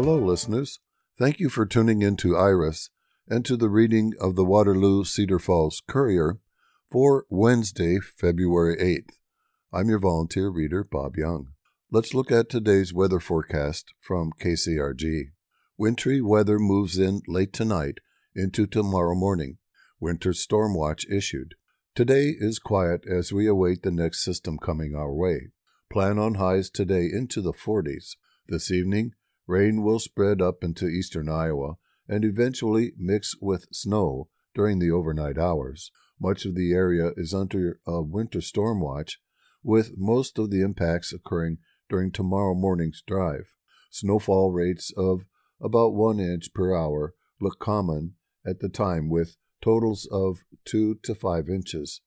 Hello, listeners. Thank you for tuning in to Iris and to the reading of the Waterloo Cedar Falls Courier for Wednesday, February 8th. I'm your volunteer reader, Bob Young. Let's look at today's weather forecast from KCRG. Wintry weather moves in late tonight into tomorrow morning. Winter storm watch issued. Today is quiet as we await the next system coming our way. Plan on highs today into the 40s. This evening, rain will spread up into eastern Iowa and eventually mix with snow during the overnight hours. Much of the area is under a winter storm watch, with most of the impacts occurring during tomorrow morning's drive. Snowfall rates of about one inch per hour look common at the time, with totals of two to five inches,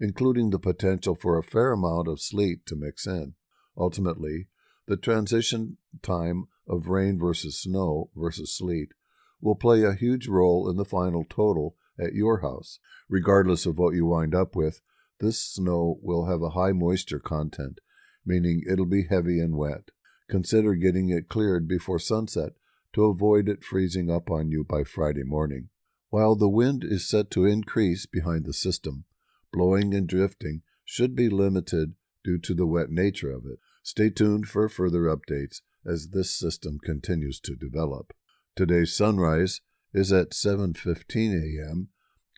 including the potential for a fair amount of sleet to mix in. Ultimately, the transition time of rain versus snow versus sleet will play a huge role in the final total at your house. Regardless of what you wind up with, this snow will have a high moisture content, meaning it'll be heavy and wet. Consider getting it cleared before sunset to avoid it freezing up on you by Friday morning. While the wind is set to increase behind the system, blowing and drifting should be limited due to the wet nature of it. Stay tuned for further updates as this system continues to develop. Today's sunrise is at 7:15 a.m.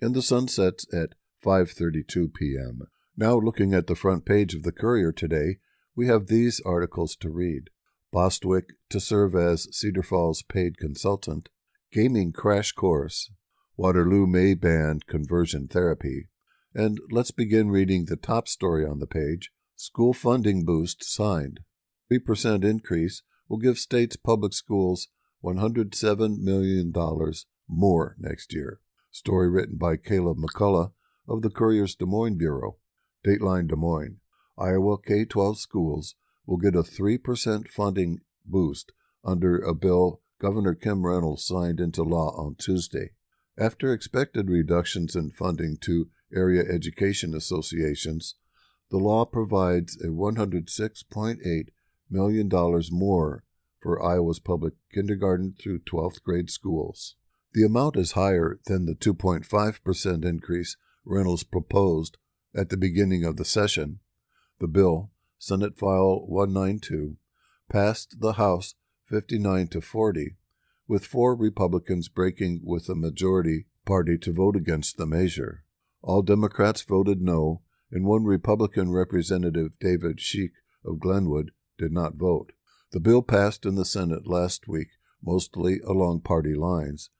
and the sun sets at 5:32 p.m. Now looking at the front page of the Courier today, we have these articles to read. Bostwick to serve as Cedar Falls paid consultant, gaming crash course, Waterloo may ban conversion therapy, and let's begin reading the top story on the page. School funding boost signed. 3% increase will give states' public schools $107 million more next year. Story written by Caleb McCullough of the Courier's Des Moines Bureau. Dateline Des Moines. Iowa K 12 schools will get a 3% funding boost under a bill Governor Kim Reynolds signed into law on Tuesday. After expected reductions in funding to area education associations, the law provides a $106.8 million more for Iowa's public kindergarten through 12th grade schools. The amount is higher than the 2.5% increase Reynolds proposed at the beginning of the session. The bill, Senate File 192, passed the House 59 to 40, with four Republicans breaking with a majority party to vote against the measure. All Democrats voted no, and one Republican representative, David Sieck of Glenwood, did not vote. The bill passed in the Senate last week, mostly along party lines,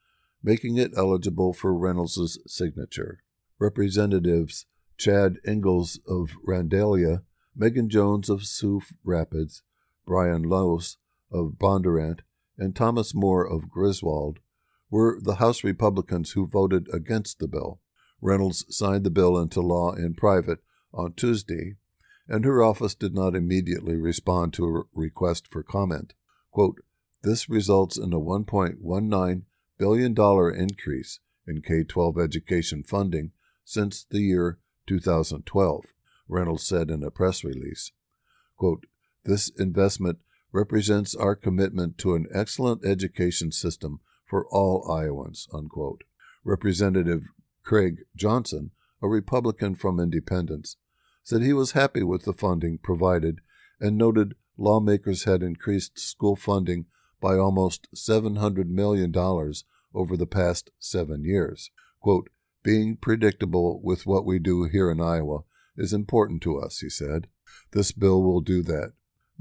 making it eligible for Reynolds' signature. Representatives Chad Ingels of Randalia, Megan Jones of Sioux Rapids, Brian Lohse of Bondurant, and Thomas Moore of Griswold were the House Republicans who voted against the bill. Reynolds signed the bill into law in private on Tuesday, and her office did not immediately respond to a request for comment. Quote, this results in a $1.19 billion increase in K 12 education funding since the year 2012, Reynolds said in a press release. Quote, this investment represents our commitment to an excellent education system for all Iowans. Unquote. Representative Craig Johnson, a Republican from Independence, said he was happy with the funding provided and noted lawmakers had increased school funding by almost $700 million over the past seven years. Quote, being predictable with what we do here in Iowa is important to us, he said. This bill will do that.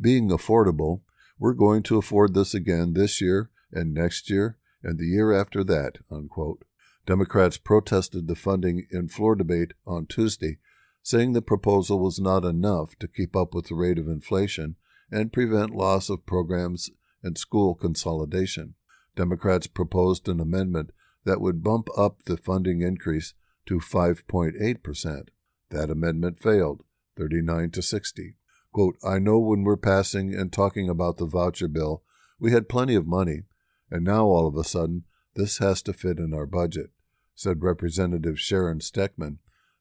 Being affordable, we're going to afford this again this year and next year and the year after that. Unquote. Democrats protested the funding in floor debate on Tuesday, saying the proposal was not enough to keep up with the rate of inflation and prevent loss of programs and school consolidation. Democrats proposed an amendment that would bump up the funding increase to 5.8%. That amendment failed, 39 to 60. Quote, I know when we're passing and talking about the voucher bill, we had plenty of money, and now all of a sudden, this has to fit in our budget, said Representative Sharon Steckman,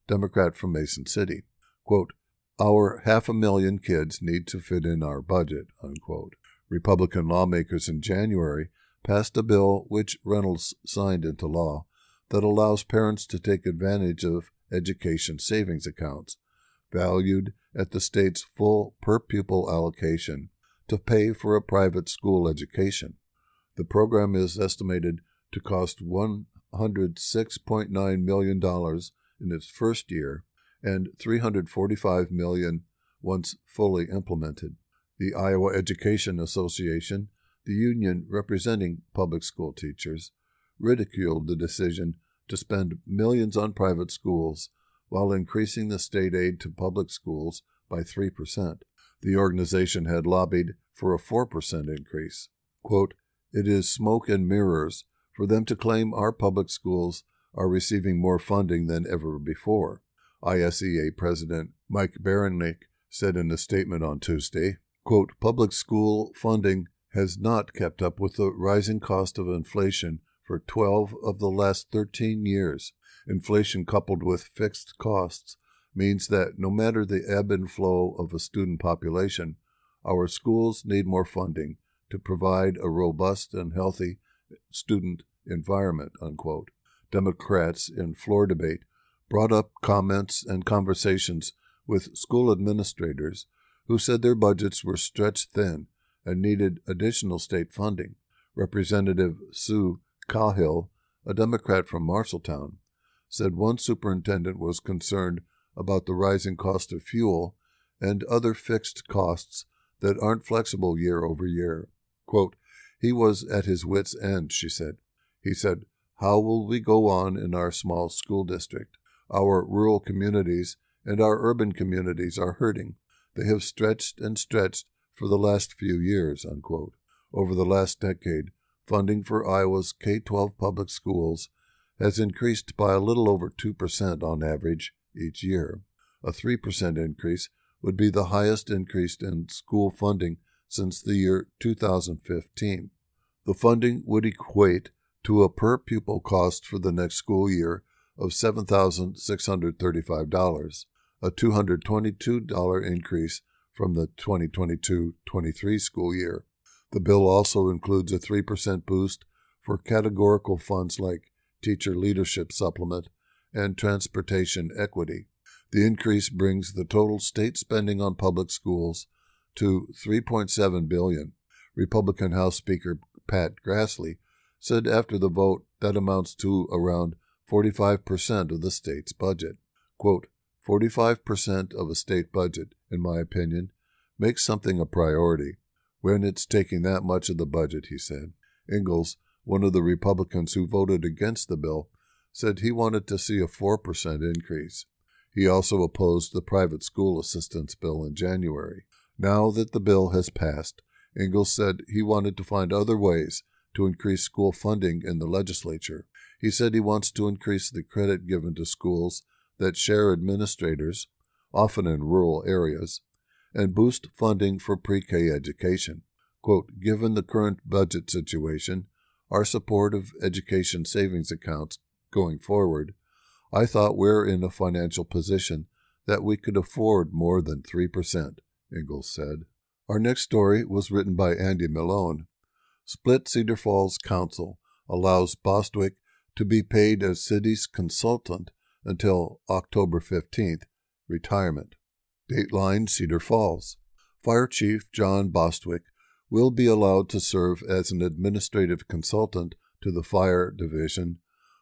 Democrat from Mason City. Quote, our half a million kids need to fit in our budget, unquote. Republican lawmakers in January passed a bill which Reynolds signed into law that allows parents to take advantage of education savings accounts, valued at the state's full per pupil allocation, to pay for a private school education. The program is estimated to cost $106.9 million in its first year and 345 million once fully implemented. The Iowa Education Association, the union representing public school teachers, ridiculed the decision to spend millions on private schools while increasing the state aid to public schools by 3%. The organization had lobbied for a 4% increase. Quote, it is smoke and mirrors for them to claim our public schools are receiving more funding than ever before, ISEA President Mike Beranek said in a statement on Tuesday. Quote, public school funding has not kept up with the rising cost of inflation for 12 of the last 13 years. Inflation coupled with fixed costs means that no matter the ebb and flow of a student population, our schools need more funding to provide a robust and healthy student environment. Unquote. Democrats in floor debate brought up comments and conversations with school administrators who said their budgets were stretched thin and needed additional state funding. Representative Sue Cahill, a Democrat from Marshalltown, said one superintendent was concerned about the rising cost of fuel and other fixed costs that aren't flexible year over year. Quote, he was at his wits' end, she said. He said, How will we go on in our small school district? Our rural communities and our urban communities are hurting. They have stretched and stretched for the last few years. Unquote. Over the last decade, funding for Iowa's K 12 public schools has increased by a little over 2% on average each year. A 3% increase would be the highest increase in school funding since the year 2015. The funding would equate to a per pupil cost for the next school year of $7,635, a $222 increase from the 2022 23 school year. The bill also includes a 3% boost for categorical funds like Teacher Leadership Supplement and Transportation Equity. The increase brings the total state spending on public schools to 3.7 billion. Republican House Speaker Pat Grassley said after the vote that amounts to around 45% of the state's budget. Quote, 45% of a state budget, in my opinion, makes something a priority when it's taking that much of the budget, he said. Ingels, one of the Republicans who voted against the bill, said he wanted to see a 4% increase. He also opposed the private school assistance bill in January. Now that the bill has passed, Ingels said he wanted to find other ways to increase school funding in the legislature. He said he wants to increase the credit given to schools that share administrators, often in rural areas, and boost funding for pre K education. Quote, Given the current budget situation, our support of education savings accounts going forward, I thought we're in a financial position that we could afford more than 3%, Ingels said. Our next story was written by Andy Malone. Split Cedar Falls Council allows Bostwick to be paid as city's consultant until October 15th, retirement. Dateline Cedar Falls. Fire Chief John Bostwick will be allowed to serve as an administrative consultant to the fire division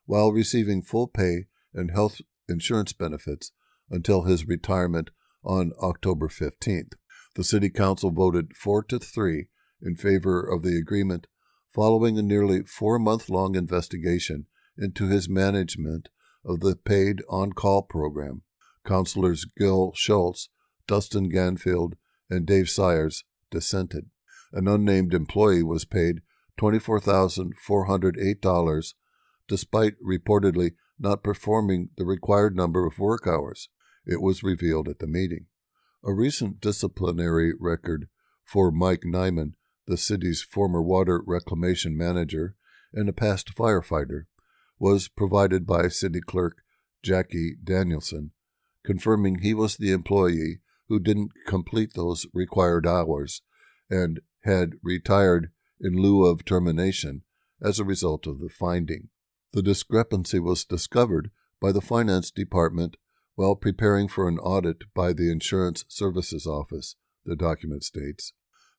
while receiving full pay and health insurance benefits until his retirement on October 15th. The City Council voted 4 to 3 in favor of the agreement following a nearly four month long investigation into his management of the paid on call program. Councilors Gil Schultz, Dustin Ganfield, and Dave Sires dissented. An unnamed employee was paid $24,408 despite reportedly not performing the required number of work hours. It was revealed at the meeting. A recent disciplinary record for Mike Nyman, the city's former water reclamation manager and a past firefighter, was provided by City Clerk Jackie Danielson, confirming he was the employee who didn't complete those required hours and had retired in lieu of termination as a result of the finding. The discrepancy was discovered by the Finance Department while preparing for an audit by the Insurance Services Office, the document states.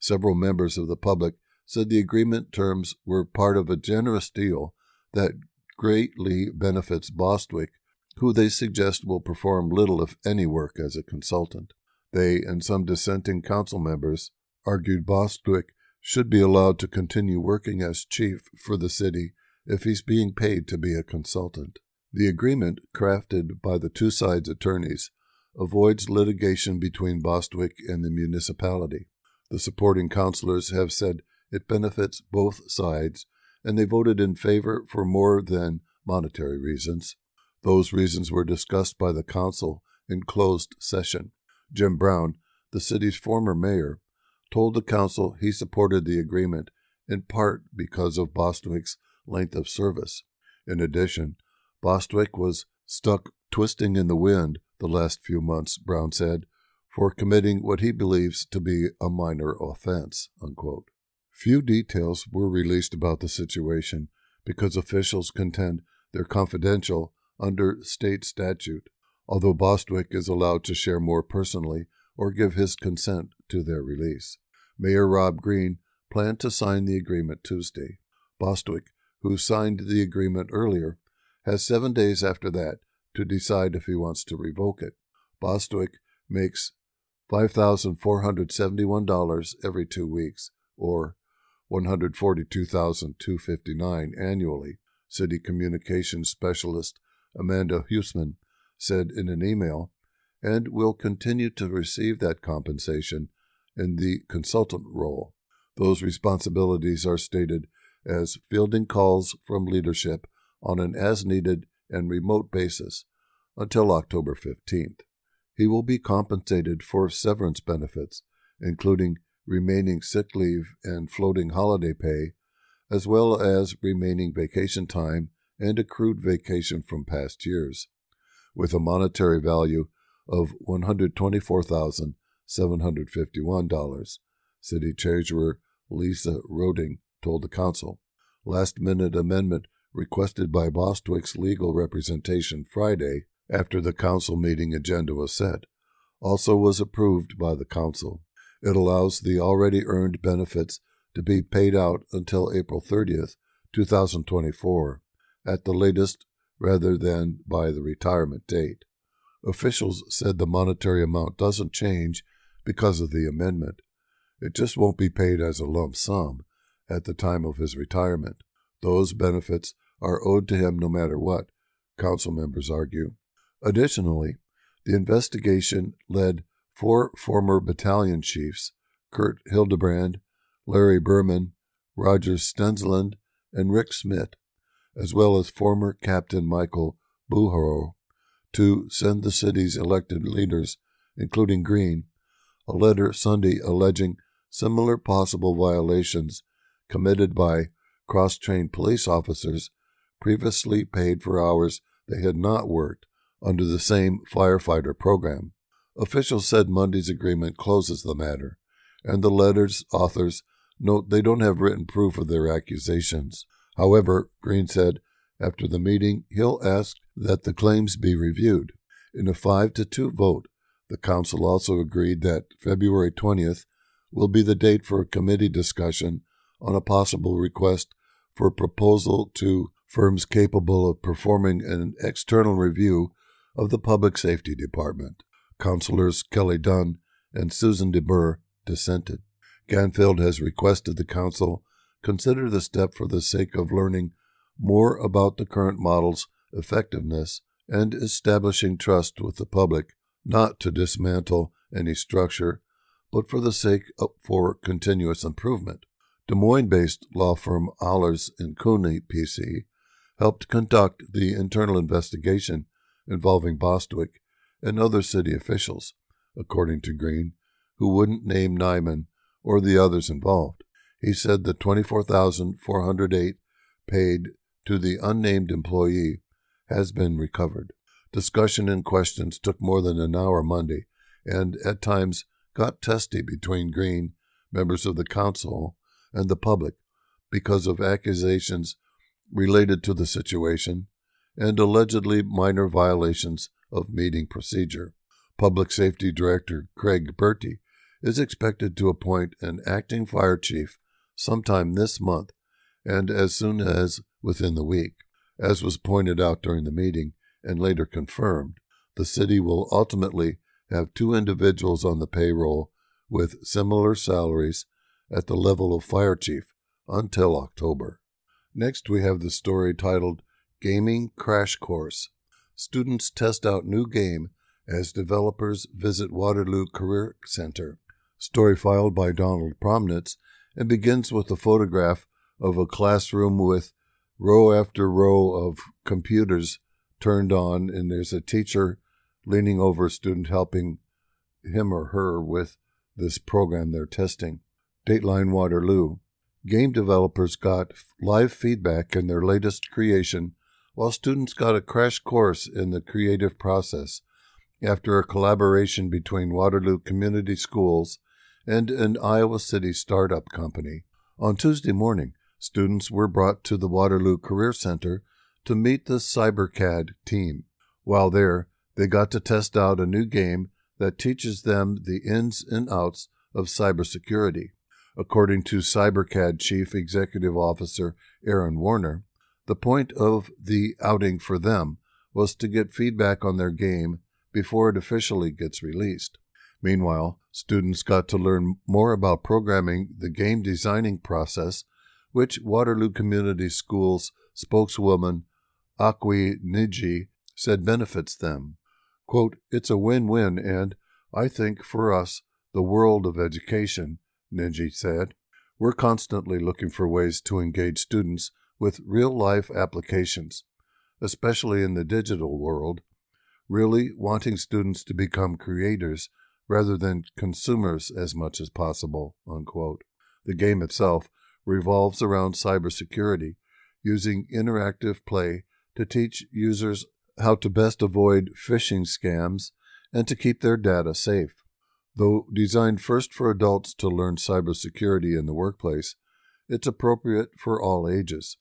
Several members of the public said the agreement terms were part of a generous deal that greatly benefits Bostwick, who they suggest will perform little, if any, work as a consultant. They and some dissenting council members argued Bostwick should be allowed to continue working as chief for the city if he's being paid to be a consultant. The agreement, crafted by the two sides' attorneys, avoids litigation between Bostwick and the municipality. The supporting councilors have said it benefits both sides, and they voted in favor for more than monetary reasons. Those reasons were discussed by the council in closed session. Jim Brown, the city's former mayor, told the council he supported the agreement in part because of Bostwick's length of service. In addition, Bostwick was stuck twisting in the wind the last few months, Brown said, for committing what he believes to be a minor offense. Unquote. Few details were released about the situation because officials contend they're confidential under state statute, although Bostwick is allowed to share more personally or give his consent to their release. Mayor Rob Green planned to sign the agreement Tuesday. Bostwick, who signed the agreement earlier, has seven days after that to decide if he wants to revoke it. Bostwick makes $5,471 every two weeks, or $142,259 annually, City Communications Specialist Amanda Huesman said in an email, and will continue to receive that compensation in the consultant role. Those responsibilities are stated as fielding calls from leadership on an as needed and remote basis until October 15th. He will be compensated for severance benefits, including remaining sick leave and floating holiday pay, as well as remaining vacation time and accrued vacation from past years, with a monetary value of $124,751. City Treasurer Lisa Roding told the council. Last minute amendment requested by Bostwick's legal representation Friday after the council meeting agenda was set, also was approved by the council. It allows the already earned benefits to be paid out until April 30th, 2024, at the latest rather than by the retirement date. Officials said the monetary amount doesn't change because of the amendment. It just won't be paid as a lump sum at the time of his retirement. Those benefits are owed to him no matter what, council members argue. Additionally, the investigation led four former battalion chiefs, Kurt Hildebrand, Larry Berman, Roger Stensland, and Rick Smith, as well as former Captain Michael Buharo, to send the city's elected leaders, including Green, a letter Sunday alleging similar possible violations committed by cross trained police officers previously paid for hours they had not worked under the same firefighter program. Officials said Monday's agreement closes the matter, and the letter's authors note they don't have written proof of their accusations. However, Green said after the meeting he'll ask that the claims be reviewed. In a 5 to 2 vote, the council also agreed that February 20th will be the date for a committee discussion on a possible request for a proposal to firms capable of performing an external review of the Public Safety Department. Councilors Kelly Dunn and Susan deBuhr dissented. Ganfield has requested the Council consider the step for the sake of learning more about the current model's effectiveness and establishing trust with the public, not to dismantle any structure, but for the sake of for continuous improvement. Des Moines-based law firm Ahlers and Cooney PC helped conduct the internal investigation involving Bostwick and other city officials, according to Green, who wouldn't name Nyman or the others involved. He said the 24408 paid to the unnamed employee has been recovered. Discussion and questions took more than an hour Monday and at times got testy between Green, members of the council, and the public because of accusations related to the situation and allegedly minor violations of meeting procedure. Public Safety Director Craig Berte is expected to appoint an acting fire chief sometime this month and as soon as within the week. As was pointed out during the meeting and later confirmed, the city will ultimately have two individuals on the payroll with similar salaries at the level of fire chief until October. Next, we have the story titled Gaming Crash Course. Students test out new game as developers visit Waterloo Career Center. Story filed by Donald Promnitz and begins with a photograph of a classroom with row after row of computers turned on, and there's a teacher leaning over a student helping him or her with this program they're testing. Dateline Waterloo. Game developers got live feedback in their latest creation, while students got a crash course in the creative process after a collaboration between Waterloo Community Schools and an Iowa City startup company. On Tuesday morning, students were brought to the Waterloo Career Center to meet the Cybercade team. While there, they got to test out a new game that teaches them the ins and outs of cybersecurity. According to Cybercade Chief Executive Officer Aaron Warner, the point of the outing for them was to get feedback on their game before it officially gets released. Meanwhile, students got to learn more about programming the game designing process, which Waterloo Community Schools spokeswoman Akwi Nji said benefits them. Quote, It's a win win, and I think for us, the world of education, Nji said. We're constantly looking for ways to engage students with real life applications, especially in the digital world, really wanting students to become creators rather than consumers as much as possible. Unquote. The game itself revolves around cybersecurity, using interactive play to teach users how to best avoid phishing scams and to keep their data safe. Though designed first for adults to learn cybersecurity in the workplace, it's appropriate for all ages.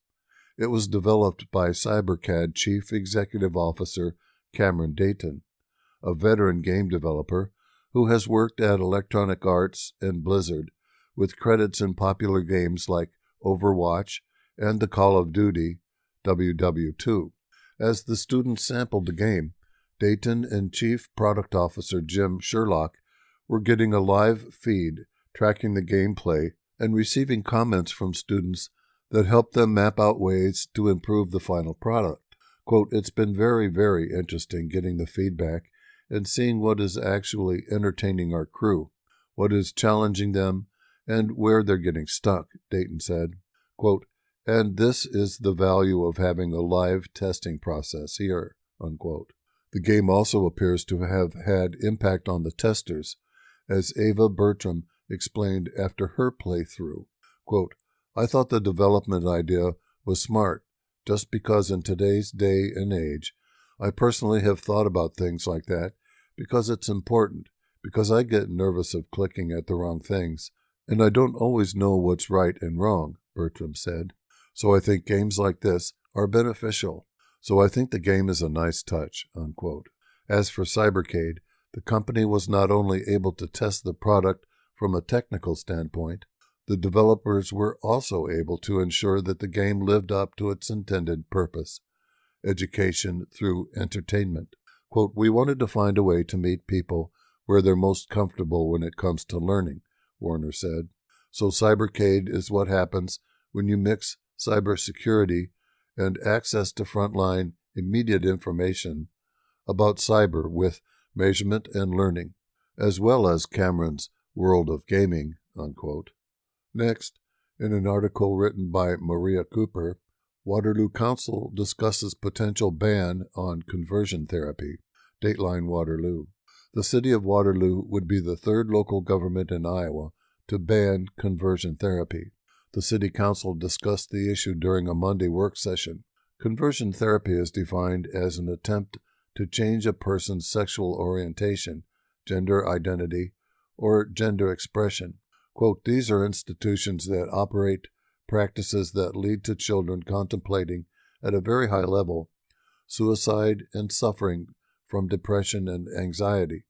It was developed by Cybercade Chief Executive Officer Cameron Dayton, a veteran game developer who has worked at Electronic Arts and Blizzard with credits in popular games like Overwatch and the Call of Duty WW2. As the students sampled the game, Dayton and Chief Product Officer Jim Sherlock were getting a live feed tracking the gameplay and receiving comments from students that helped them map out ways to improve the final product. Quote, It's been very, very interesting getting the feedback and seeing what is actually entertaining our crew, what is challenging them, and where they're getting stuck, Dayton said. Quote, and this is the value of having a live testing process here. Unquote. The game also appears to have had impact on the testers, as Ava Bertram explained after her playthrough. Quote, I thought the development idea was smart, just because in today's day and age, I personally have thought about things like that because it's important, because I get nervous of clicking at the wrong things, and I don't always know what's right and wrong, Bertram said. So I think games like this are beneficial. So I think the game is a nice touch. Unquote. As for Cybercade, the company was not only able to test the product from a technical standpoint, the developers were also able to ensure that the game lived up to its intended purpose education through entertainment. Quote, we wanted to find a way to meet people where they're most comfortable when it comes to learning, Warner said. So Cybercade is what happens when you mix cybersecurity, and access to frontline immediate information about cyber with measurement and learning, as well as Cameron's World of Gaming. Unquote. Next, in an article written by Maria Cooper, Waterloo Council discusses potential ban on conversion therapy. Dateline Waterloo. The city of Waterloo would be the third local government in Iowa to ban conversion therapy. The City Council discussed the issue during a Monday work session. Conversion therapy is defined as an attempt to change a person's sexual orientation, gender identity, or gender expression. Quote, These are institutions that operate practices that lead to children contemplating at a very high level suicide and suffering from depression and anxiety,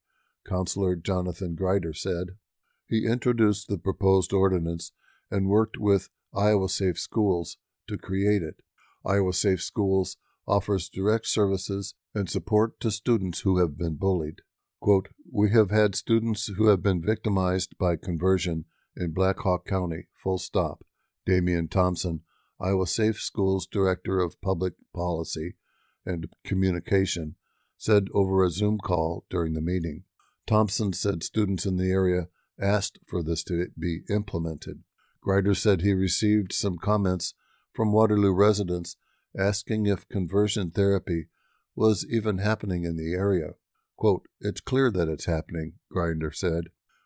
Councilor Jonathan Grieder said. He introduced the proposed ordinance and worked with Iowa Safe Schools to create it. Iowa Safe Schools offers direct services and support to students who have been bullied. Quote, We have had students who have been victimized by conversion in Black Hawk County, full stop. Damian Thompson, Iowa Safe Schools Director of Public Policy and Communication, said over a Zoom call during the meeting. Thompson said students in the area asked for this to be implemented. Grieder said he received some comments from Waterloo residents asking if conversion therapy was even happening in the area. Quote, It's clear that it's happening, Grieder said.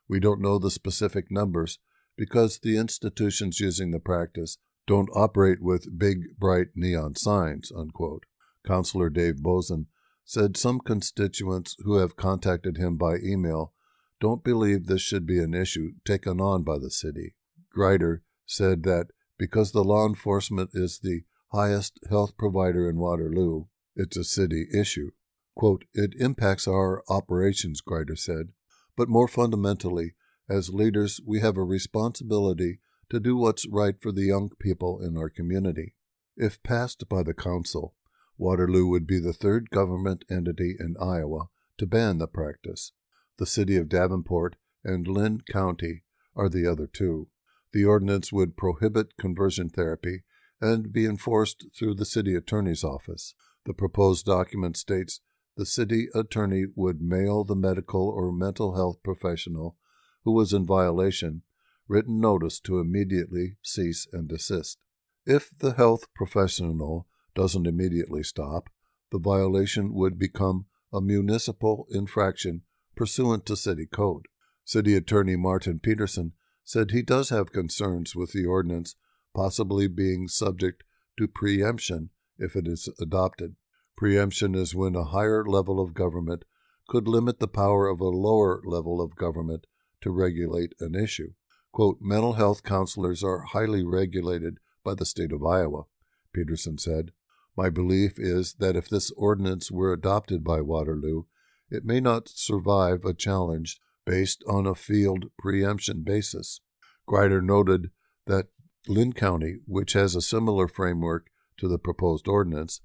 We don't know the specific numbers because the institutions using the practice don't operate with big, bright neon signs, unquote. Councilor Dave Boesen said some constituents who have contacted him by email don't believe this should be an issue taken on by the city. Grieder said that because the law enforcement is the highest health provider in Waterloo, it's a city issue. Quote, it impacts our operations, Grieder said, but more fundamentally, as leaders, we have a responsibility to do what's right for the young people in our community. If passed by the Council, Waterloo would be the third government entity in Iowa to ban the practice. The city of Davenport and Linn County are the other two. The ordinance would prohibit conversion therapy and be enforced through the city attorney's office. The proposed document states the city attorney would mail the medical or mental health professional who was in violation written notice to immediately cease and desist. If the health professional doesn't immediately stop, the violation would become a municipal infraction pursuant to city code. City Attorney Martin Peterson said he does have concerns with the ordinance possibly being subject to preemption if it is adopted. Preemption is when a higher level of government could limit the power of a lower level of government to regulate an issue. Quote, mental health counselors are highly regulated by the state of Iowa, Peterson said. My belief is that if this ordinance were adopted by Waterloo, it may not survive a challenge based on a field preemption basis. Grieder noted that Linn County, which has a similar framework to the proposed ordinance,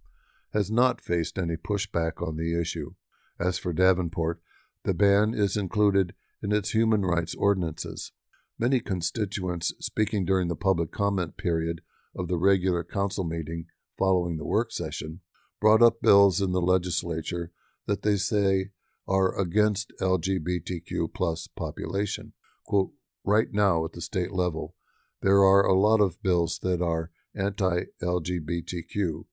has not faced any pushback on the issue. As for Davenport, the ban is included in its human rights ordinances. Many constituents speaking during the public comment period of the regular council meeting following the work session brought up bills in the legislature that they say are against LGBTQ plus population. Quote, right now at the state level, there are a lot of bills that are anti LGBTQ.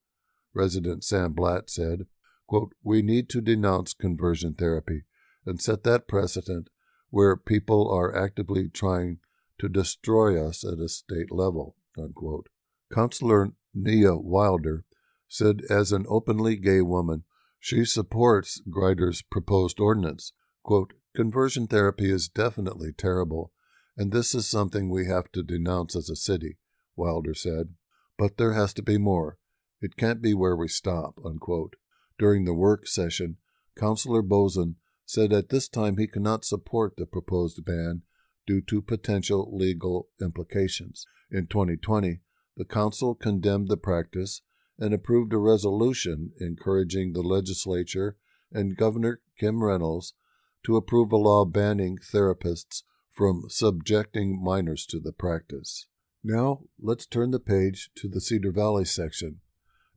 Resident Sam Blatt said, quote, We need to denounce conversion therapy and set that precedent where people are actively trying to destroy us at a state level. Unquote. Councilor Nia Wilder said, as an openly gay woman, she supports Grieder's proposed ordinance. Quote, Conversion therapy is definitely terrible, and this is something we have to denounce as a city, Wilder said. But there has to be more. It can't be where we stop. Unquote. During the work session, Councilor Boesen said at this time he cannot support the proposed ban due to potential legal implications. In 2020, the Council condemned the practice and approved a resolution encouraging the legislature and Governor Kim Reynolds to approve a law banning therapists from subjecting minors to the practice. Now, let's turn the page to the Cedar Valley section,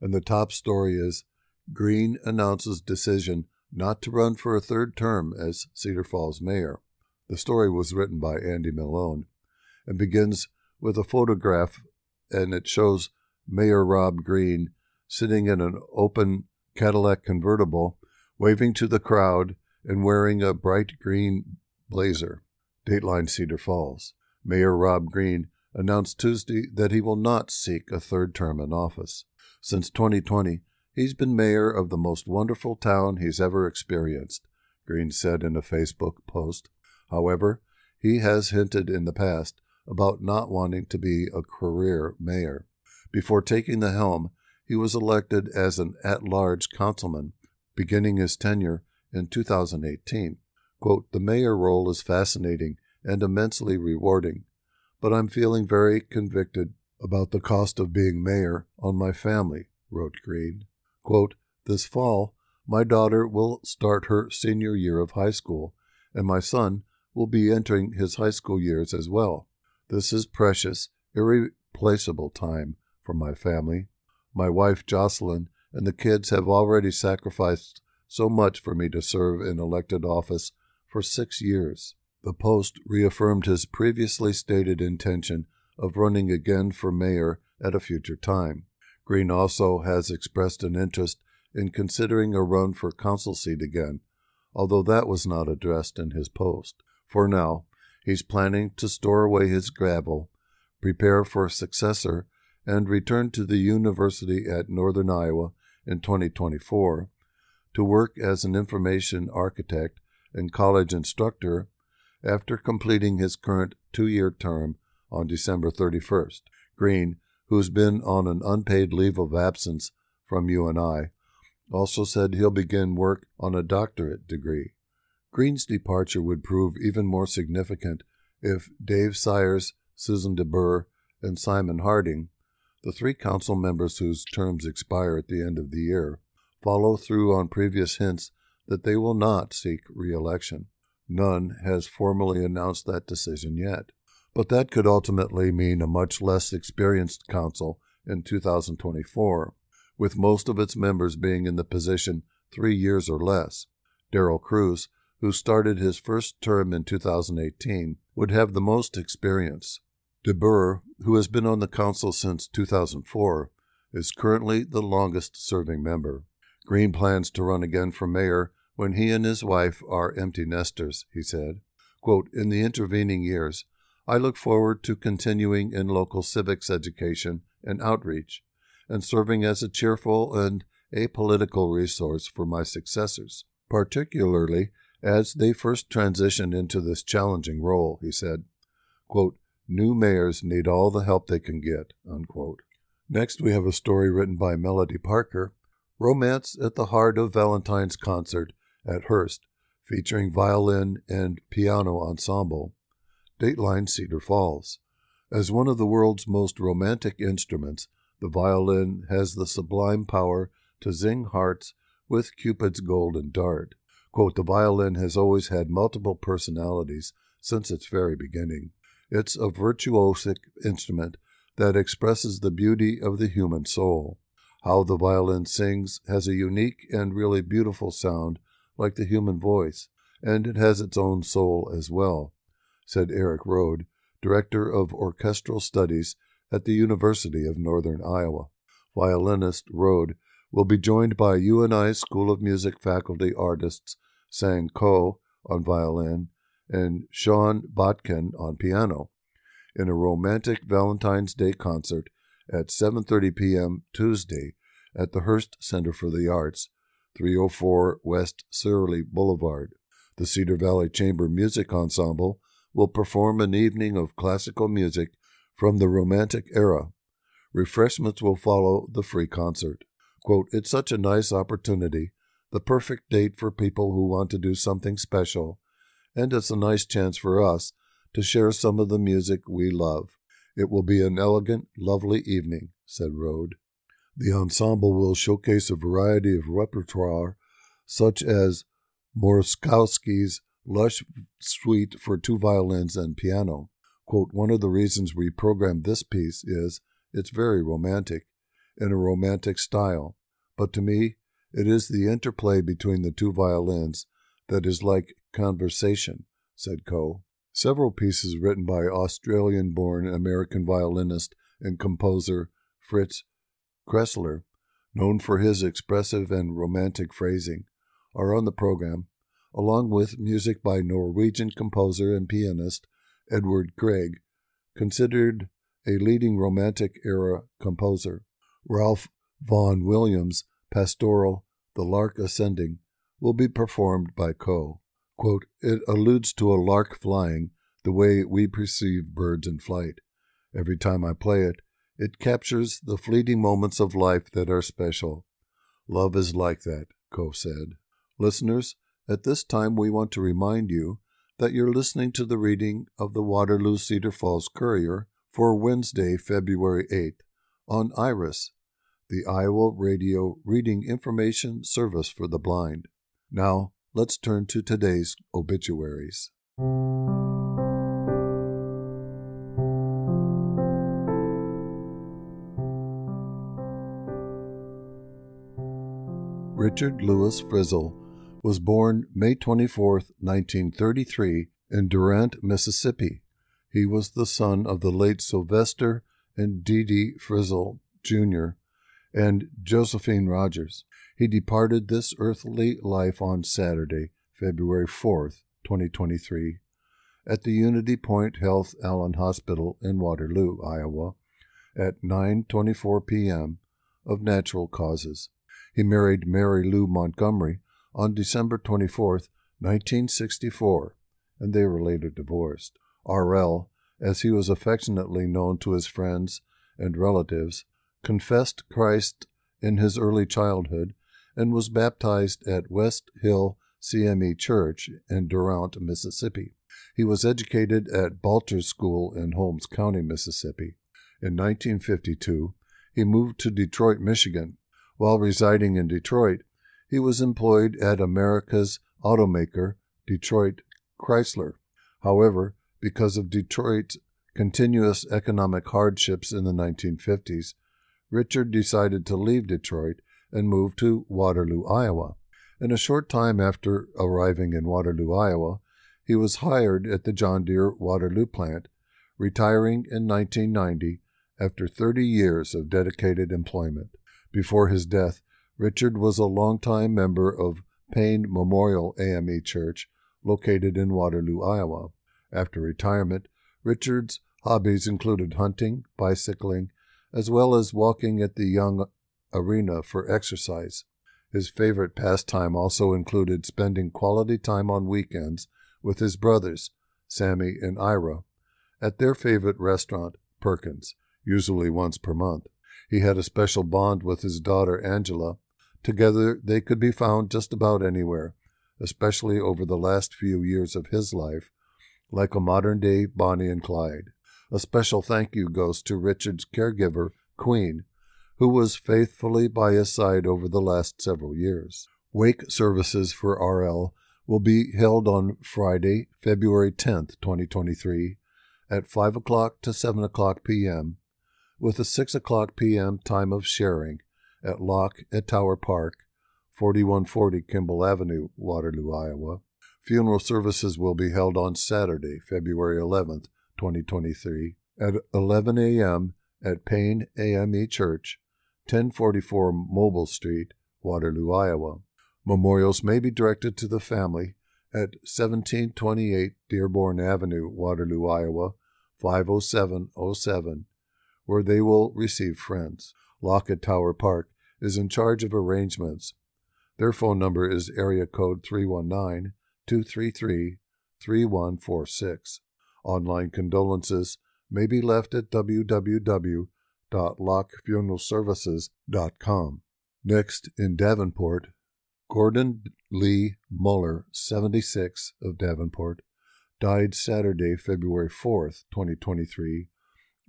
and the top story is Green announces decision not to run for a third term as Cedar Falls mayor. The story was written by Andy Malone and begins with a photograph, and it shows Mayor Rob Green sitting in an open Cadillac convertible, waving to the crowd and wearing a bright green blazer. Dateline Cedar Falls. Mayor Rob Green announced Tuesday that he will not seek a third term in office. Since 2020, He's been mayor of the most wonderful town he's ever experienced, Green said in a Facebook post. However, he has hinted in the past about not wanting to be a career mayor. Before taking the helm, he was elected as an at large councilman, beginning his tenure in 2018. Quote, the mayor role is fascinating and immensely rewarding, but I'm feeling very convicted about the cost of being mayor on my family, wrote Green. Quote, this fall, my daughter will start her senior year of high school, and my son will be entering his high school years as well. This is precious, irreplaceable time for my family. My wife, Jocelyn, and the kids have already sacrificed so much for me to serve in elected office for six years. The Post reaffirmed his previously stated intention of running again for mayor at a future time. Green also has expressed an interest in considering a run for council seat again, although that was not addressed in his post. For now, he's planning to store away his gravel, prepare for a successor, and return to the university at Northern Iowa in 2024 to work as an information architect and college instructor after completing his current two year term on December 31st. Green, who's been on an unpaid leave of absence from UNI, also said he'll begin work on a doctorate degree. Green's departure would prove even more significant if Dave Sires, Susan deBuhr, and Simon Harding, the three council members whose terms expire at the end of the year, follow through on previous hints that they will not seek re election. None has formally announced that decision yet. But that could ultimately mean a much less experienced council in 2024, with most of its members being in the position three years or less. Daryl Kruse, who started his first term in 2018, would have the most experience. deBuhr, who has been on the council since 2004, is currently the longest serving member. Green plans to run again for mayor when he and his wife are empty nesters, he said. Quote, in the intervening years, I look forward to continuing in local civics education and outreach, and serving as a cheerful and apolitical resource for my successors, particularly as they first transition into this challenging role, he said. Quote, New mayors need all the help they can get. Unquote. Next, we have a story written by Melody Parker Romance at the Heart of Valentine's Concert at Hearst, featuring violin and piano ensemble. Dateline Cedar Falls. As one of the world's most romantic instruments, the violin has the sublime power to zing hearts with Cupid's golden dart. Quote, the violin has always had multiple personalities since its very beginning. It's a virtuosic instrument that expresses the beauty of the human soul. How the violin sings has a unique and really beautiful sound like the human voice, and it has its own soul as well, said Eric Rode, Director of Orchestral Studies at the University of Northern Iowa. Violinist Rode will be joined by UNI School of Music faculty artists Sang Ko on violin and Sean Botkin on piano in a romantic Valentine's Day concert at 7:30 p.m. Tuesday at the Hearst Center for the Arts 304 West Seerley Boulevard. The Cedar Valley Chamber Music Ensemble will perform an evening of classical music from the Romantic era. Refreshments will follow the free concert. Quote, It's such a nice opportunity, the perfect date for people who want to do something special, and it's a nice chance for us to share some of the music we love. It will be an elegant, lovely evening, said Rode. The ensemble will showcase a variety of repertoire, such as Moszkowski's lush suite for two violins and piano. Quote, One of the reasons we programmed this piece is it's very romantic, in a romantic style, but to me, it is the interplay between the two violins that is like conversation, said Ko. Several pieces written by Australian born American violinist and composer Fritz Kreisler, known for his expressive and romantic phrasing, are on the program, along with music by Norwegian composer and pianist Edvard Grieg, considered a leading Romantic era composer. Ralph Vaughan Williams' pastoral The Lark Ascending will be performed by Ko. Quote, it alludes to a lark flying the way we perceive birds in flight. Every time I play it, it captures the fleeting moments of life that are special. Love is like that, Ko said. Listeners, at this time we want to remind you that you're listening to the reading of the Waterloo Cedar Falls Courier for Wednesday, February 8th on IRIS, the Iowa Radio Reading Information Service for the Blind. Now, let's turn to today's obituaries. Richard Lewis Frizzle was born May 24, 1933, in Durant, Mississippi. He was the son of the late Sylvester and Dee Dee Frizzle, Jr., and Josephine Rogers. He departed this earthly life on Saturday, February 4, 2023, at the Unity Point Health Allen Hospital in Waterloo, Iowa, at 9:24 p.m. of natural causes. He married Mary Lou Montgomery on December 24, 1964, and they were later divorced. R.L., as he was affectionately known to his friends and relatives, confessed Christ in his early childhood and was baptized at West Hill CME Church in Durant, Mississippi. He was educated at Balters School in Holmes County, Mississippi. In 1952, he moved to Detroit, Michigan, while residing in Detroit, he was employed at America's automaker, Detroit Chrysler. However, because of Detroit's continuous economic hardships in the 1950s, Richard decided to leave Detroit and move to Waterloo, Iowa. In a short time after arriving in Waterloo, Iowa, he was hired at the John Deere Waterloo plant, retiring in 1990 after 30 years of dedicated employment. Before his death, Richard was a longtime member of Payne Memorial AME Church, located in Waterloo, Iowa. After retirement, Richard's hobbies included hunting, bicycling, as well as walking at the Young Arena for exercise. His favorite pastime also included spending quality time on weekends with his brothers, Sammy and Ira, at their favorite restaurant, Perkins, usually once per month. He had a special bond with his daughter Angela. Together they could be found just about anywhere, especially over the last few years of his life, like a modern day Bonnie and Clyde. A special thank you goes to Richard's caregiver, Queen, who was faithfully by his side over the last several years. Wake services for RL will be held on Friday, February 10th, 2023, at 5 o'clock to 7 o'clock p.m with a 6 o'clock p.m. time of sharing at Locke at Tower Park, 4140 Kimball Avenue, Waterloo, Iowa. Funeral services will be held on Saturday, February 11th, 2023, at 11 a.m. at Payne AME Church, 1044 Mobile Street, Waterloo, Iowa. Memorials may be directed to the family at 1728 Dearborn Avenue, Waterloo, Iowa, 50707 where they will receive friends. Lockett Tower Park is in charge of arrangements. Their phone number is area code 319 233 3146. Online condolences may be left at www.lockefuneralservices.com. Next, in Davenport, Gordon Lee Muller, 76, of Davenport, died Saturday, February 4th, 2023,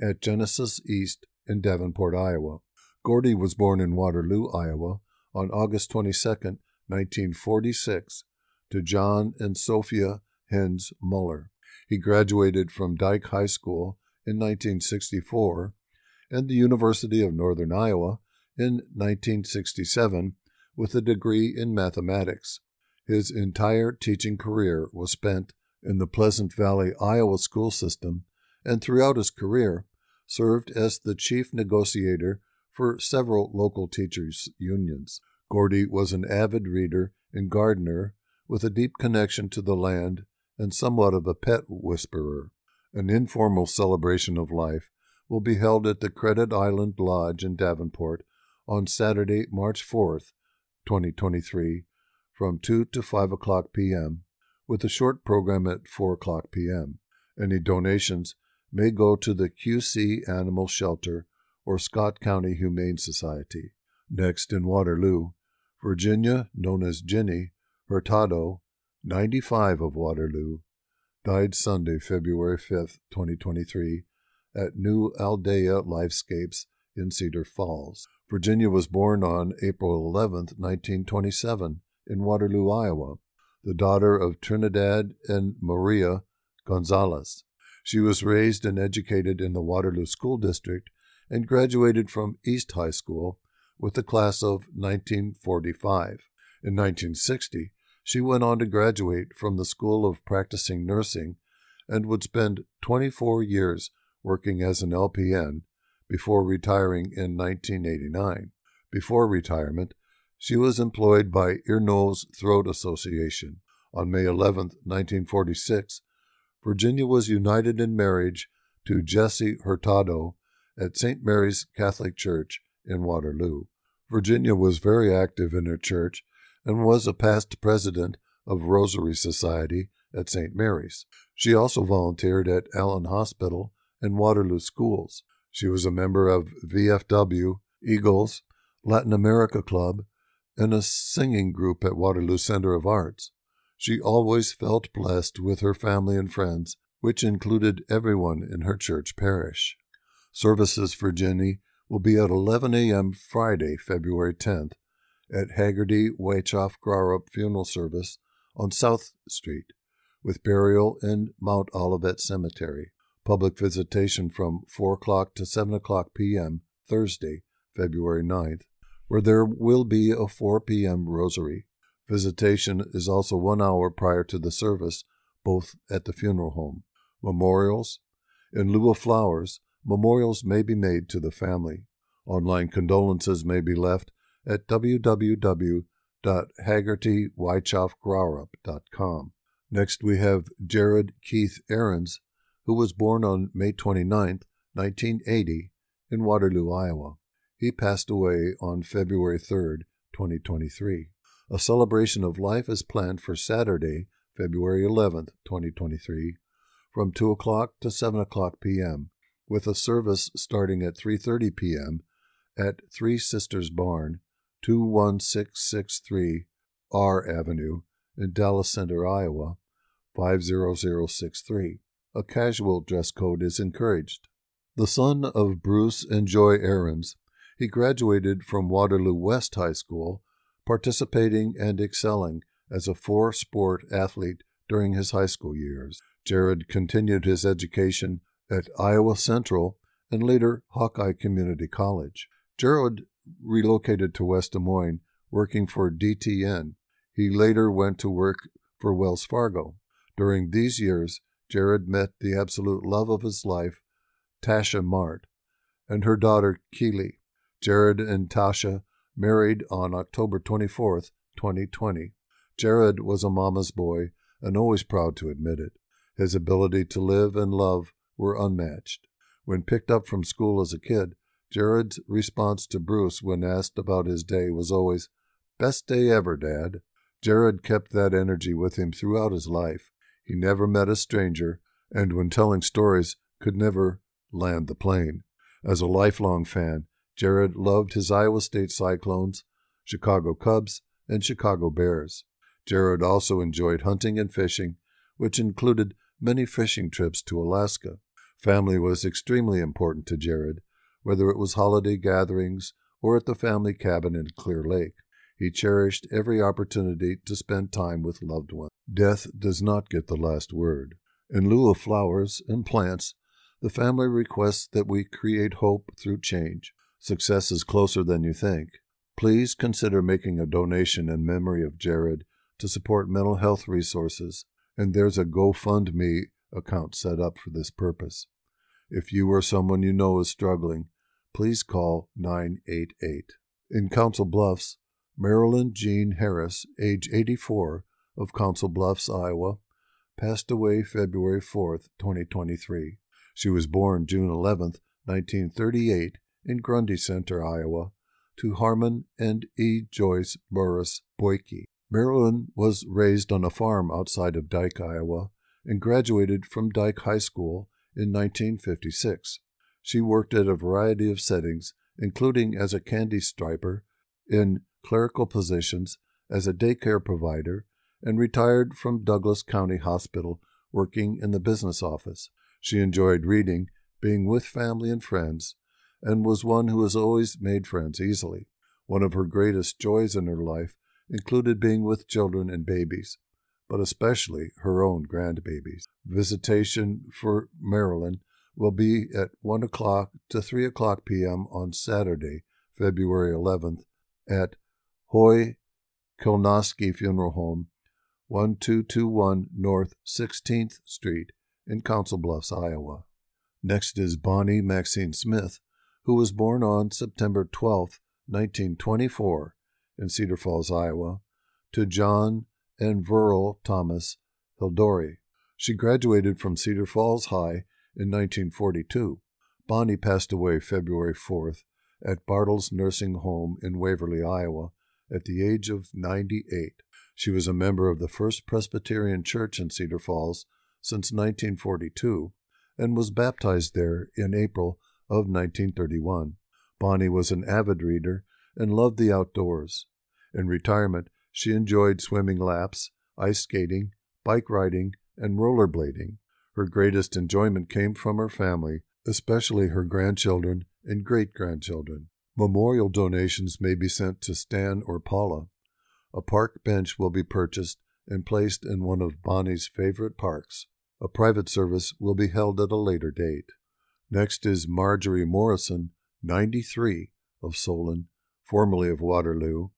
at Genesis East in Davenport, Iowa. Gordy was born in Waterloo, Iowa on August 22, 1946, to John and Sophia Hens Muller. He graduated from Dike High School in 1964 and the University of Northern Iowa in 1967 with a degree in mathematics. His entire teaching career was spent in the Pleasant Valley, Iowa school system and throughout his career served as the chief negotiator for several local teachers' unions. Gordy was an avid reader and gardener with a deep connection to the land and somewhat of a pet whisperer. An informal celebration of life will be held at the Credit Island Lodge in Davenport on Saturday, March 4th, 2023, from 2 to 5 o'clock p.m., with a short program at 4 o'clock p.m. Any donations may go to the QC Animal Shelter or Scott County Humane Society. Next in Waterloo, Virginia, known as Ginny, Hurtado, 95 of Waterloo, died Sunday, February 5, 2023, at New Aldaya Lifescapes in Cedar Falls. Virginia was born on April 11, 1927, in Waterloo, Iowa, the daughter of Trinidad and Maria Gonzalez. She was raised and educated in the Waterloo School District and graduated from East High School with the class of 1945. In 1960, she went on to graduate from the School of Practicing Nursing and would spend 24 years working as an LPN before retiring in 1989. Before retirement, she was employed by Ear, Nose, Throat Association. On May 11, 1946, Virginia was united in marriage to Jesse Hurtado at St. Mary's Catholic Church in Waterloo. Virginia was very active in her church and was a past president of Rosary Society at St. Mary's. She also volunteered at Allen Hospital and Waterloo Schools. She was a member of VFW, Eagles, Latin America Club, and a singing group at Waterloo Center of Arts. She always felt blessed with her family and friends, which included everyone in her church parish. Services for Jenny will be at 11 a.m. Friday, February 10th, at Hagarty Waychoff Grarup Funeral Service on South Street, with burial in Mount Olivet Cemetery. Public visitation from 4 o'clock to 7 o'clock p.m. Thursday, February 9th, where there will be a 4 p.m. rosary. Visitation is also one hour prior to the service, both at the funeral home. Memorials. In lieu of flowers, memorials may be made to the family. Online condolences may be left at www.hagartywaychoffgrarup.com. Next, we have Jared Keith Ahrens, who was born on May 29, 1980, in Waterloo, Iowa. He passed away on February 3, 2023. A celebration of life is planned for Saturday, February 11th, 2023, from 2 o'clock to 7 o'clock p.m., with a service starting at 3.30 p.m. at Three Sisters Barn, 21663 R Avenue in Dallas Center, Iowa, 50063. A casual dress code is encouraged. The son of Bruce and Joy Ahrens, he graduated from Waterloo West High School, participating and excelling as a four sport athlete during his high school years. Jared continued his education at Iowa Central and later Hawkeye Community College. Jared relocated to West Des Moines, working for DTN. He later went to work for Wells Fargo. During these years, Jared met the absolute love of his life, Tasha Mart, and her daughter Keely. Jared and Tasha married on October 24, 2020. Jared was a mama's boy and always proud to admit it. His ability to live and love were unmatched. When picked up from school as a kid, Jared's response to Bruce when asked about his day was always, Best day ever, Dad. Jared kept that energy with him throughout his life. He never met a stranger, and when telling stories, could never land the plane. As a lifelong fan, Jared loved his Iowa State Cyclones, Chicago Cubs, and Chicago Bears. Jared also enjoyed hunting and fishing, which included many fishing trips to Alaska. Family was extremely important to Jared, whether it was holiday gatherings or at the family cabin in Clear Lake. He cherished every opportunity to spend time with loved ones. Death does not get the last word. In lieu of flowers and plants, the family requests that we create hope through change. Success is closer than you think. Please consider making a donation in memory of Jared to support mental health resources, and there's a GoFundMe account set up for this purpose. If you or someone you know is struggling, please call 988. In Council Bluffs, Marilyn Jean Harris, age 84, of Council Bluffs, Iowa, passed away February 4, 2023. She was born June 11, 1938, in Grundy Center, Iowa, to Harmon and E. Joyce Burris Boyke. Marilyn was raised on a farm outside of Dike, Iowa, and graduated from Dike High School in 1956. She worked at a variety of settings, including as a candy striper, in clerical positions, as a daycare provider, and retired from Douglas County Hospital working in the business office. She enjoyed reading, being with family and friends, and was one who has always made friends easily. One of her greatest joys in her life included being with children and babies, but especially her own grandbabies. Visitation for Marilyn will be at 1 o'clock to 3 o'clock p.m. on Saturday, February 11th, at Hoy Kilnoski Funeral Home, 1221 North 16th Street in Council Bluffs, Iowa. Next is Bonnie Maxine Smith, who was born on September 12, 1924, in Cedar Falls, Iowa, to John and Verl Thomas Hildori. She graduated from Cedar Falls High in 1942. Bonnie passed away February 4th at Bartels Nursing Home in Waverly, Iowa, at the age of 98. She was a member of the First Presbyterian Church in Cedar Falls since 1942 and was baptized there in April of 1931. Bonnie was an avid reader and loved the outdoors. In retirement, she enjoyed swimming laps, ice skating, bike riding, and rollerblading. Her greatest enjoyment came from her family, especially her grandchildren and great grandchildren. Memorial donations may be sent to Stan or Paula. A park bench will be purchased and placed in one of Bonnie's favorite parks. A private service will be held at a later date. Next is Marjorie Morrison, 93, of Solon, formerly of Waterloo,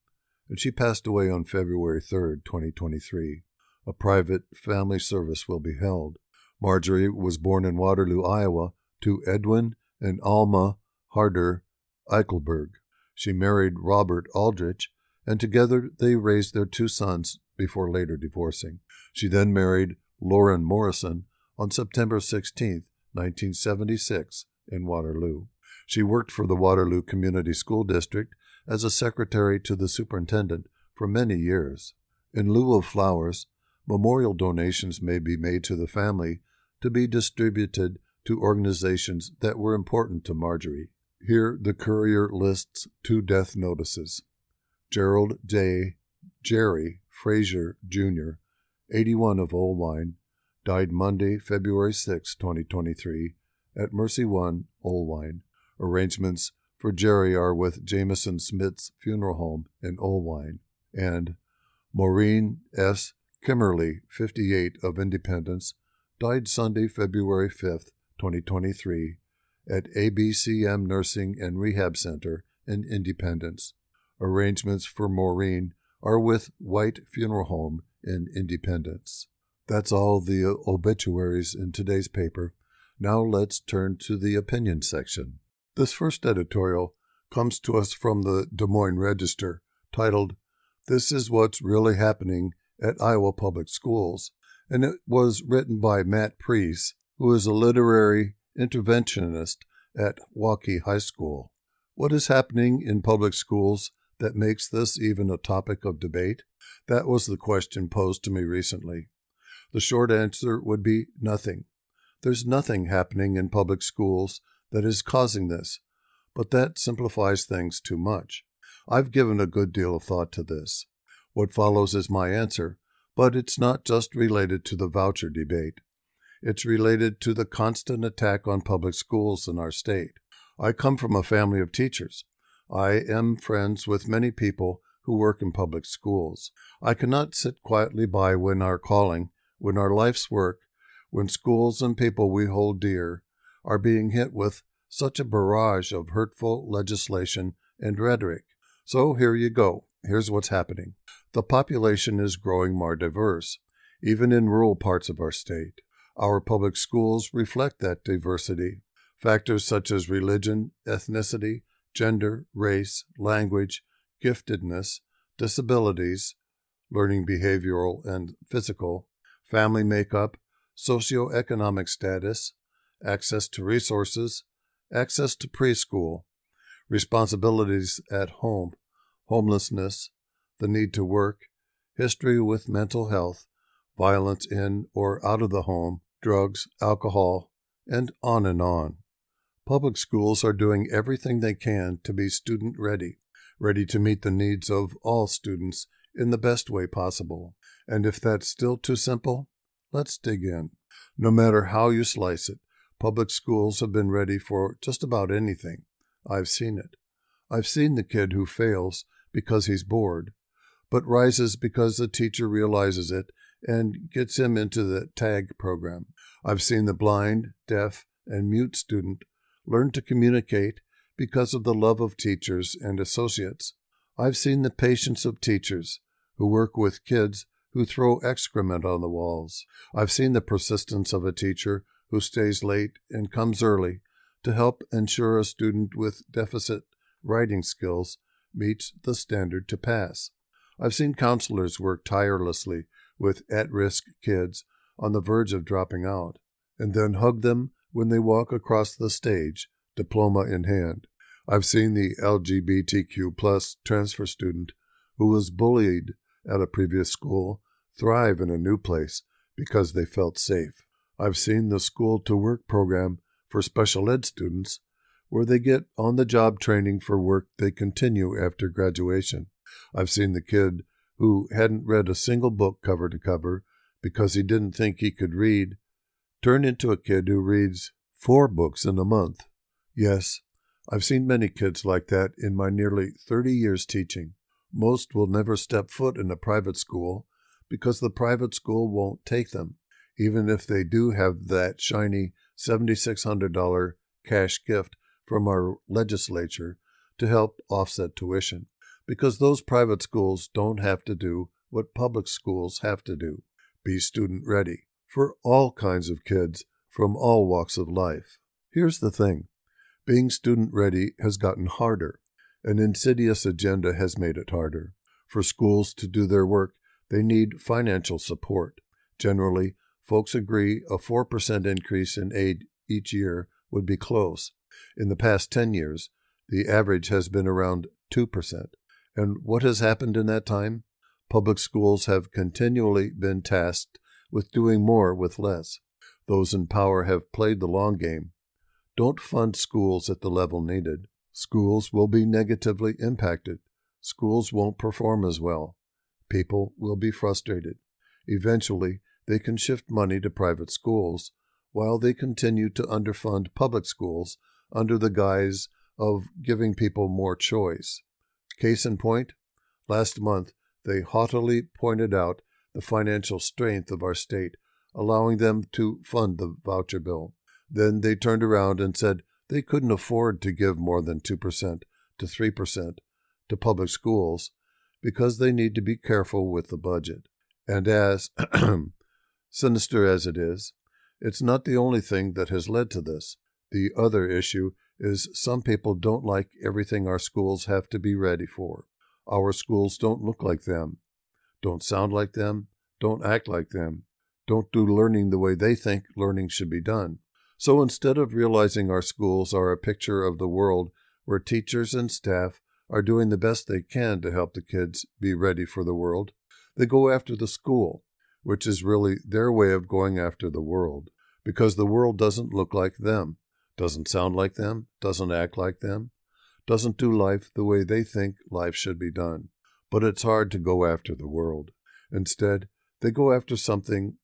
and she passed away on February 3, 2023. A private family service will be held. Marjorie was born in Waterloo, Iowa, to Edwin and Alma Harder Eichelberg. She married Robert Aldrich, and together they raised their two sons before later divorcing. She then married Lauren Morrison on September 16, 1976, in Waterloo. She worked for the Waterloo Community School District as a secretary to the superintendent for many years. In lieu of flowers, memorial donations may be made to the family to be distributed to organizations that were important to Marjorie. Here, the courier lists two death notices. Gerald J. Jerry Frazier, Jr., 81 of Oelwein, died Monday, February 6, 2023, at Mercy One, Oelwein. Arrangements for Jerry are with Jameson Smith's Funeral Home in Oelwein. And Maureen S. Kimmerly, 58 of Independence, died Sunday, February 5, 2023, at ABCM Nursing and Rehab Center in Independence. Arrangements for Maureen are with White Funeral Home in Independence. That's all the uh, obituaries in today's paper. Now let's turn to the opinion section. This first editorial comes to us from the Des Moines Register, titled, This is What's Really Happening at Iowa Public Schools, and it was written by Matt Preece, who is a literary interventionist at Waukee High School. What is happening in public schools that makes this even a topic of debate? That was the question posed to me recently. The short answer would be nothing. There's nothing happening in public schools that is causing this, but that simplifies things too much. I've given a good deal of thought to this. What follows is my answer, but it's not just related to the voucher debate. It's related to the constant attack on public schools in our state. I come from a family of teachers. I am friends with many people who work in public schools. I cannot sit quietly by when our calling, when our life's work, when schools and people we hold dear are being hit with such a barrage of hurtful legislation and rhetoric. So here you go. Here's what's happening. The population is growing more diverse, even in rural parts of our state. Our public schools reflect that diversity. Factors such as religion, ethnicity, gender, race, language, giftedness, disabilities, learning behavioral and physical, family makeup, socioeconomic status, access to resources, access to preschool, responsibilities at home, homelessness, the need to work, history with mental health, violence in or out of the home, drugs, alcohol, and on and on. Public schools are doing everything they can to be student ready, ready to meet the needs of all students in the best way possible. And if that's still too simple, let's dig in. No matter how you slice it, public schools have been ready for just about anything. I've seen it. I've seen the kid who fails because he's bored, but rises because the teacher realizes it and gets him into the TAG program. I've seen the blind, deaf, and mute student learn to communicate because of the love of teachers and associates. I've seen the patience of teachers who work with kids who throw excrement on the walls. I've seen the persistence of a teacher who stays late and comes early to help ensure a student with deficit writing skills meets the standard to pass. I've seen counselors work tirelessly with at risk kids on the verge of dropping out, and then hug them when they walk across the stage, diploma in hand. I've seen the LGBTQ plus transfer student who was bullied at a previous school thrive in a new place because they felt safe. I've seen the school to work program for special ed students where they get on the job training for work they continue after graduation. I've seen the kid who hadn't read a single book cover to cover because he didn't think he could read turn into a kid who reads four books in a month. Yes, I've seen many kids like that in my nearly 30 years teaching. Most will never step foot in a private school because the private school won't take them, even if they do have that shiny $7,600 cash gift from our legislature to help offset tuition, because those private schools don't have to do what public schools have to do be student ready for all kinds of kids from all walks of life. Here's the thing being student ready has gotten harder. An insidious agenda has made it harder. For schools to do their work, they need financial support. Generally, folks agree a 4% increase in aid each year would be close. In the past 10 years, the average has been around 2%. And what has happened in that time? Public schools have continually been tasked with doing more with less. Those in power have played the long game. Don't fund schools at the level needed. Schools will be negatively impacted. Schools won't perform as well. People will be frustrated. Eventually, they can shift money to private schools while they continue to underfund public schools under the guise of giving people more choice. Case in point, last month they haughtily pointed out the financial strength of our state, allowing them to fund the voucher bill. Then they turned around and said they couldn't afford to give more than 2% to 3% to public schools because they need to be careful with the budget. And as sinister as it is, it's not the only thing that has led to this. The other issue is some people don't like everything our schools have to be ready for. Our schools don't look like them, don't sound like them, don't act like them, don't do learning the way they think learning should be done. So instead of realizing our schools are a picture of the world where teachers and staff are doing the best they can to help the kids be ready for the world. They go after the school, which is really their way of going after the world, because the world doesn't look like them, doesn't sound like them, doesn't act like them, doesn't do life the way they think life should be done. But it's hard to go after the world. Instead, they go after something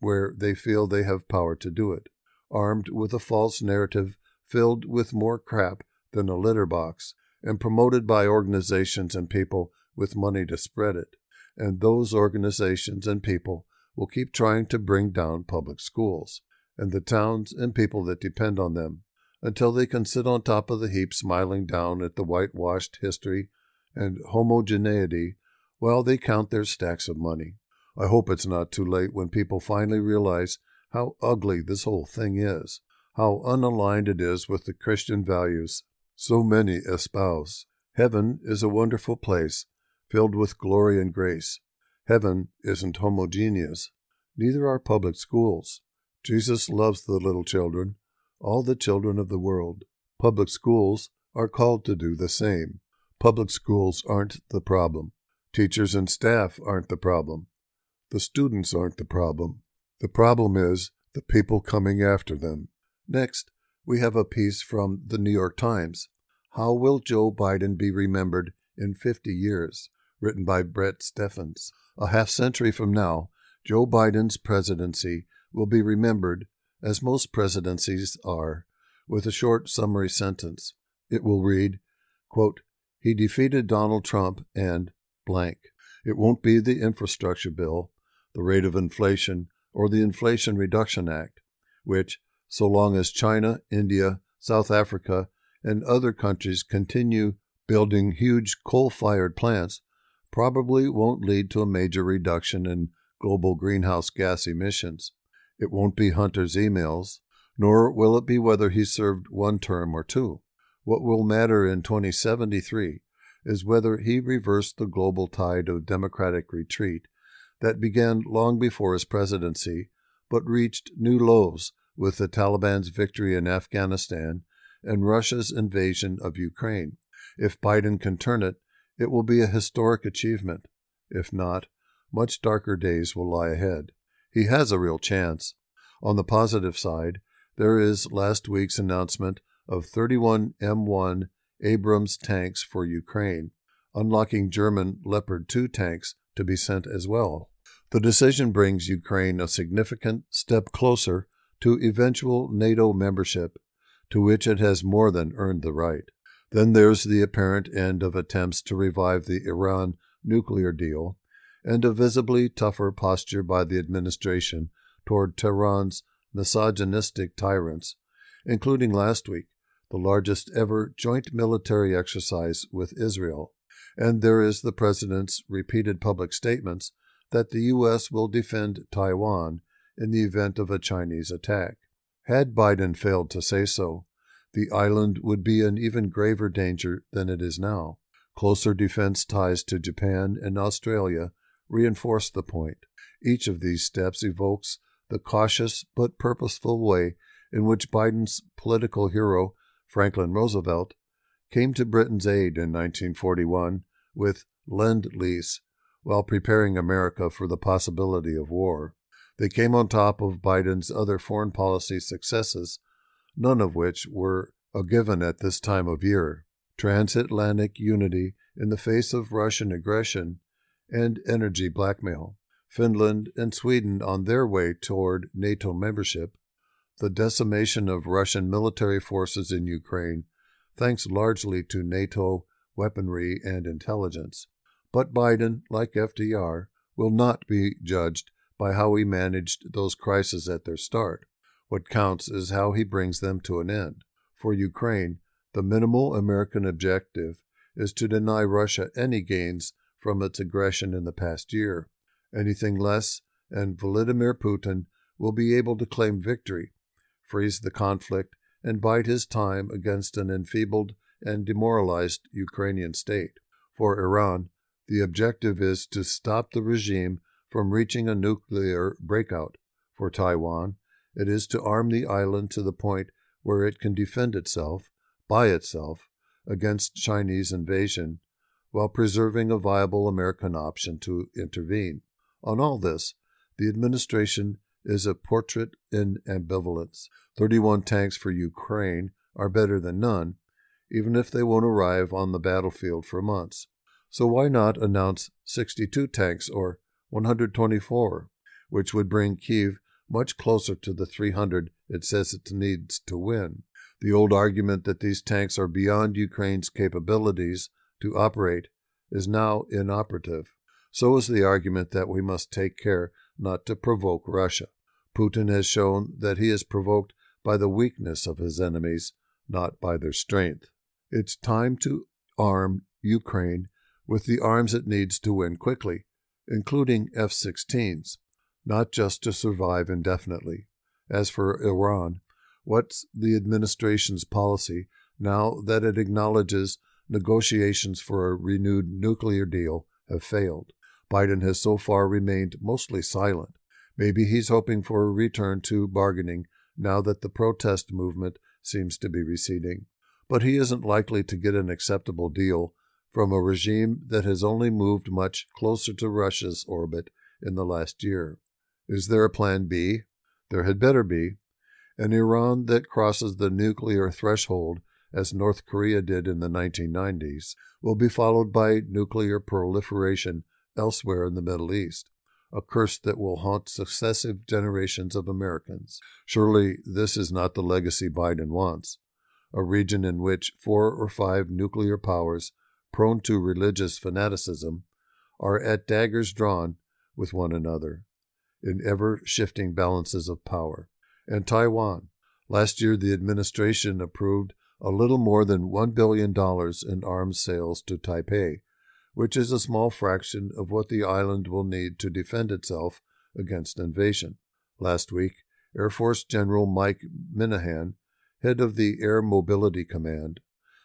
where they feel they have power to do it, armed with a false narrative filled with more crap than a litter box and promoted by organizations and people with money to spread it. And those organizations and people will keep trying to bring down public schools and the towns and people that depend on them until they can sit on top of the heap smiling down at the whitewashed history and homogeneity while they count their stacks of money. I hope it's not too late when people finally realize how ugly this whole thing is, how unaligned it is with the Christian values so many espouse. Heaven is a wonderful place, filled with glory and grace. Heaven isn't homogeneous. Neither are public schools. Jesus loves the little children, all the children of the world. Public schools are called to do the same. Public schools aren't the problem. Teachers and staff aren't the problem. The students aren't the problem. The problem is the people coming after them. Next, we have a piece from the New York Times How Will Joe Biden Be Remembered in 50 Years? written by Bret Stephens. A half century from now, Joe Biden's presidency will be remembered, as most presidencies are, with a short summary sentence. It will read, quote, He defeated Donald Trump and blank. It won't be the infrastructure bill, the rate of inflation, or the Inflation Reduction Act, which, so long as China, India, South Africa, and other countries continue building huge coal fired plants, probably won't lead to a major reduction in global greenhouse gas emissions. It won't be Hunter's emails, nor will it be whether he served one term or two. What will matter in 2073 is whether he reversed the global tide of democratic retreat that began long before his presidency, but reached new lows with the Taliban's victory in Afghanistan and Russia's invasion of Ukraine. If Biden can turn it, it will be a historic achievement. If not, much darker days will lie ahead. He has a real chance. On the positive side, there is last week's announcement of 31 M1 Abrams tanks for Ukraine, unlocking German Leopard 2 tanks to be sent as well. The decision brings Ukraine a significant step closer to eventual NATO membership, to which it has more than earned the right. Then there's the apparent end of attempts to revive the Iran nuclear deal, and a visibly tougher posture by the administration toward Tehran's misogynistic tyrants, including last week the largest ever joint military exercise with Israel. And there is the President's repeated public statements that the U.S. will defend Taiwan in the event of a Chinese attack. Had Biden failed to say so, the island would be in even graver danger than it is now. Closer defense ties to Japan and Australia reinforce the point. Each of these steps evokes the cautious but purposeful way in which Biden's political hero, Franklin Roosevelt, came to Britain's aid in 1941 with Lend Lease while preparing America for the possibility of war. They came on top of Biden's other foreign policy successes, none of which were a given at this time of year. Transatlantic unity in the face of Russian aggression and energy blackmail, Finland and Sweden on their way toward NATO membership, the decimation of Russian military forces in Ukraine, thanks largely to NATO weaponry and intelligence. But Biden, like FDR, will not be judged by how he managed those crises at their start. What counts is how he brings them to an end. For Ukraine, the minimal American objective is to deny Russia any gains from its aggression in the past year. Anything less, and Vladimir Putin will be able to claim victory, freeze the conflict, and bide his time against an enfeebled and demoralized Ukrainian state. For Iran, the objective is to stop the regime from reaching a nuclear breakout. For Taiwan, it is to arm the island to the point where it can defend itself, by itself, against Chinese invasion, while preserving a viable American option to intervene. On all this, the administration is a portrait in ambivalence. 31 tanks for Ukraine are better than none, even if they won't arrive on the battlefield for months. So why not announce 62 tanks or 124, which would bring Kiev much closer to the 300 it says it needs to win? The old argument that these tanks are beyond Ukraine's capabilities to operate is now inoperative. So is the argument that we must take care not to provoke Russia. Putin has shown that he is provoked by the weakness of his enemies, not by their strength. It's time to arm Ukraine with the arms it needs to win quickly, including F 16s, not just to survive indefinitely. As for Iran, what's the administration's policy now that it acknowledges negotiations for a renewed nuclear deal have failed? Biden has so far remained mostly silent. Maybe he's hoping for a return to bargaining now that the protest movement seems to be receding. But he isn't likely to get an acceptable deal from a regime that has only moved much closer to Russia's orbit in the last year. Is there a plan B? There had better be. An Iran that crosses the nuclear threshold, as North Korea did in the 1990s, will be followed by nuclear proliferation elsewhere in the Middle East, a curse that will haunt successive generations of Americans. Surely this is not the legacy Biden wants. A region in which four or five nuclear powers, prone to religious fanaticism, are at daggers drawn with one another in ever shifting balances of power. And Taiwan. Last year, the administration approved a little more than $1 billion in arms sales to Taipei, which is a small fraction of what the island will need to defend itself against invasion. Last week, Air Force General Mike Minihan, head of the Air Mobility Command,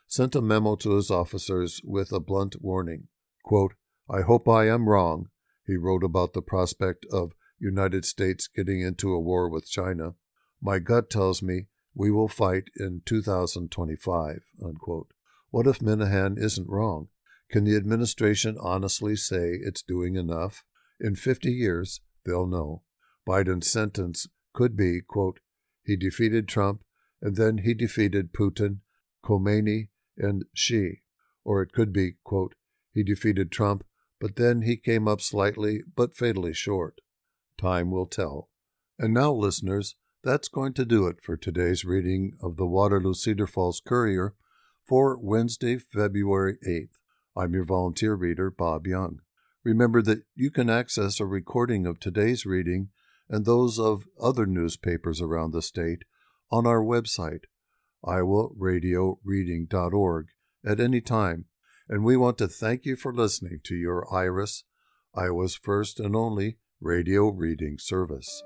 sent a memo to his officers with a blunt warning. Quote, I hope I am wrong, he wrote about the prospect of United States getting into a war with China. My gut tells me we will fight in 2025. Unquote. What if Minihan isn't wrong? Can the administration honestly say it's doing enough? In 50 years, they'll know. Biden's sentence could be, quote, he defeated Trump and then he defeated Putin, Khamenei, and Xi. Or it could be, quote, he defeated Trump, but then he came up slightly but fatally short. Time will tell. And now, listeners, that's going to do it for today's reading of the Waterloo Cedar Falls Courier for Wednesday, February 8th. I'm your volunteer reader, Bob Young. Remember that you can access a recording of today's reading and those of other newspapers around the state on our website, iowaradioreading.org, at any time. And we want to thank you for listening to your IRIS, Iowa's first and only radio reading service.